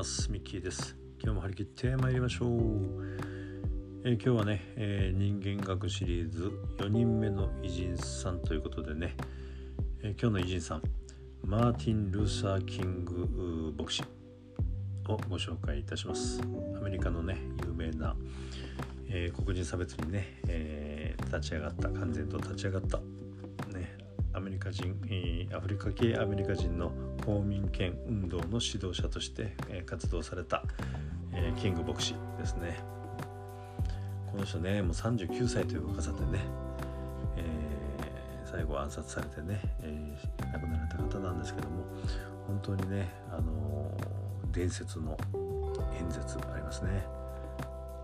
ます。ミッキーです。今日も張り切って参りましょう、えー、今日はね、えー、人間学シリーズ4人目の偉人さんということでね、えー、今日の偉人さんマーティン・ルーサー・キング牧師をご紹介いたします。アメリカのね有名な、え黒人差別にね、え立ち上がった完全と立ち上がったねアメリカ人、アフリカ系アメリカ人の公民権運動の指導者として活動されたキング牧師ですね。この人ねもう39歳という若さでね、えー、最後暗殺されてね、えー、亡くなられた方なんですけども本当にね、あのー、伝説の演説がありますね。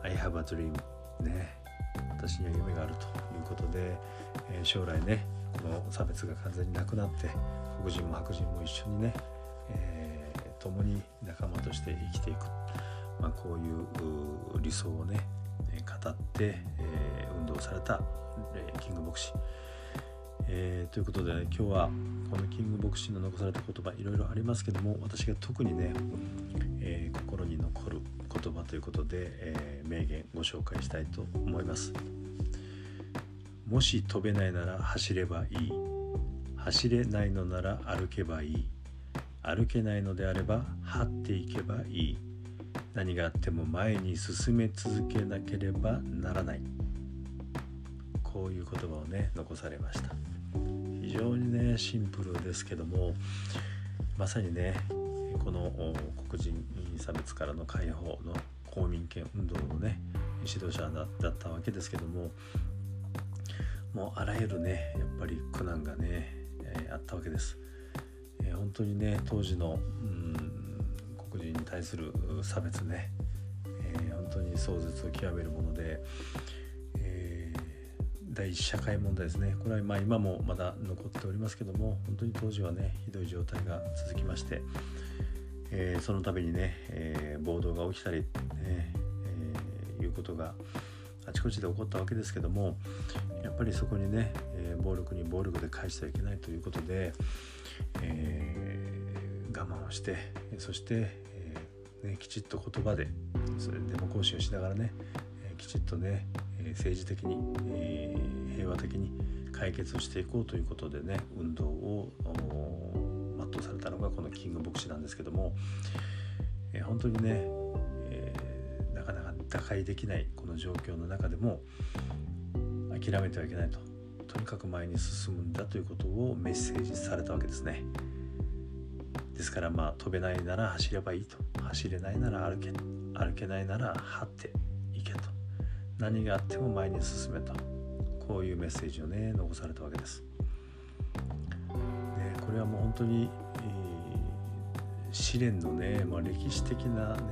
I have a dream ね。私には夢があるということで、え、将来ねこの差別が完全になくなって黒人も白人も一緒にね、えー、共に仲間として生きていく、まあ、こういう理想をね語って、え、運動された、キング牧師、えー、ということで、ね、今日はこのキング牧師の残された言葉いろいろありますけども私が特にね、えー、心に残る言葉ということで、えー、名言ご紹介したいと思います。もし飛べないなら走ればいい。走れないのなら歩けばいい。歩けないのであれば這っていけばいい。何があっても前に進め続けなければならない。こういう言葉をね残されました。非常にねシンプルですけどもまさにねこの黒人差別からの解放の公民権運動のね指導者だったわけですけどももうあらゆるねやっぱり苦難がね、えー、あったわけです、えー、本当にね当時の、うん、黒人に対する差別ね、えー、本当に壮絶を極めるもので、第一社会問題ですね。これはま今もまだ残っておりますけども本当に当時はねひどい状態が続きまして、えその度にね、え暴動が起きたり、ねえいうことがあちこちで起こったわけですけどもやっぱりそこにね、え、暴力に暴力で返してはいけないということで、え、我慢をしてそして、え、ね、きちっと言葉でそれデモ行進をしながらね、えきちっとね政治的に、え平和的に解決をしていこうということでね運動を全うされたのがこのキング牧師なんですけども、え本当にねなかなか打開できないこの状況の中でも諦めてはいけないと。とにかく前に進むんだということをメッセージされたわけですね。ですからまあ飛べないなら走ればいいと。走れないなら歩け。歩けないなら張って。何があっても前に進めとこういうメッセージをね残されたわけです。でこれはもう本当に、えー、試練のね、まあ、歴史的なね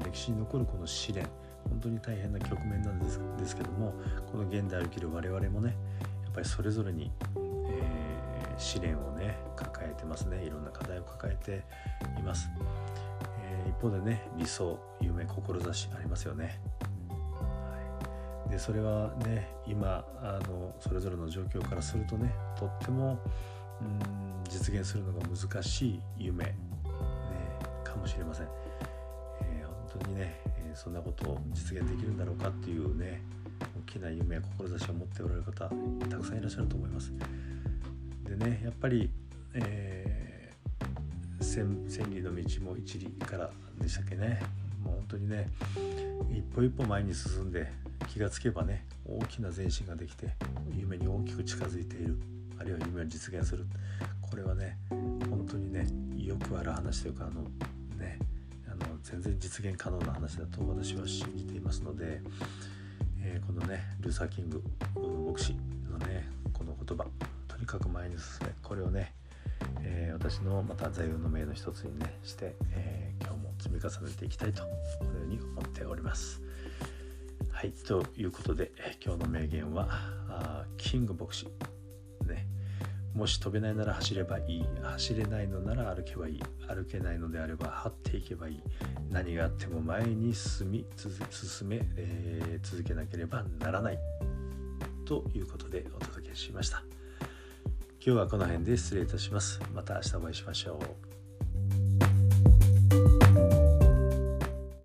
え歴史に残るこの試練。本当に大変な局面なんですですけどもこの現代を生きる我々もねやっぱりそれぞれに、えー、試練をね抱えてますね。いろんな課題を抱えています、えー、一方でね理想夢志ありますよね、でそれはね今あのそれぞれの状況からするとねとってもうん実現するのが難しい夢、ね、かもしれません本当にね、えそんなことを実現できるんだろうかっていうね大きな夢や志を持っておられる方たくさんいらっしゃると思います。でねやっぱり、えー、千千里の道も一里からでしたっけねもう本当にね一歩一歩前に進んで気がつけばね大きな前進ができて夢に大きく近づいている。あるいは夢を実現する。これはね本当にねよくある話というかあのねあの全然実現可能な話だと私は信じていますので、えー、このねルーサー・キング牧師のねこの言葉とにかく前に進め。これをね、えー、私のまた座右の銘の一つにねして、えー、今日も積み重ねていきたいとこのように思っております。はいということで今日の名言はあキング牧師。ね。もし飛べないなら走ればいい。走れないのなら歩けばいい。歩けないのであれば張っていけばいい。何があっても前に進み進め、えー、続けなければならない。ということでお届けしました。今日はこの辺で失礼いたします。また明日お会いしましょう。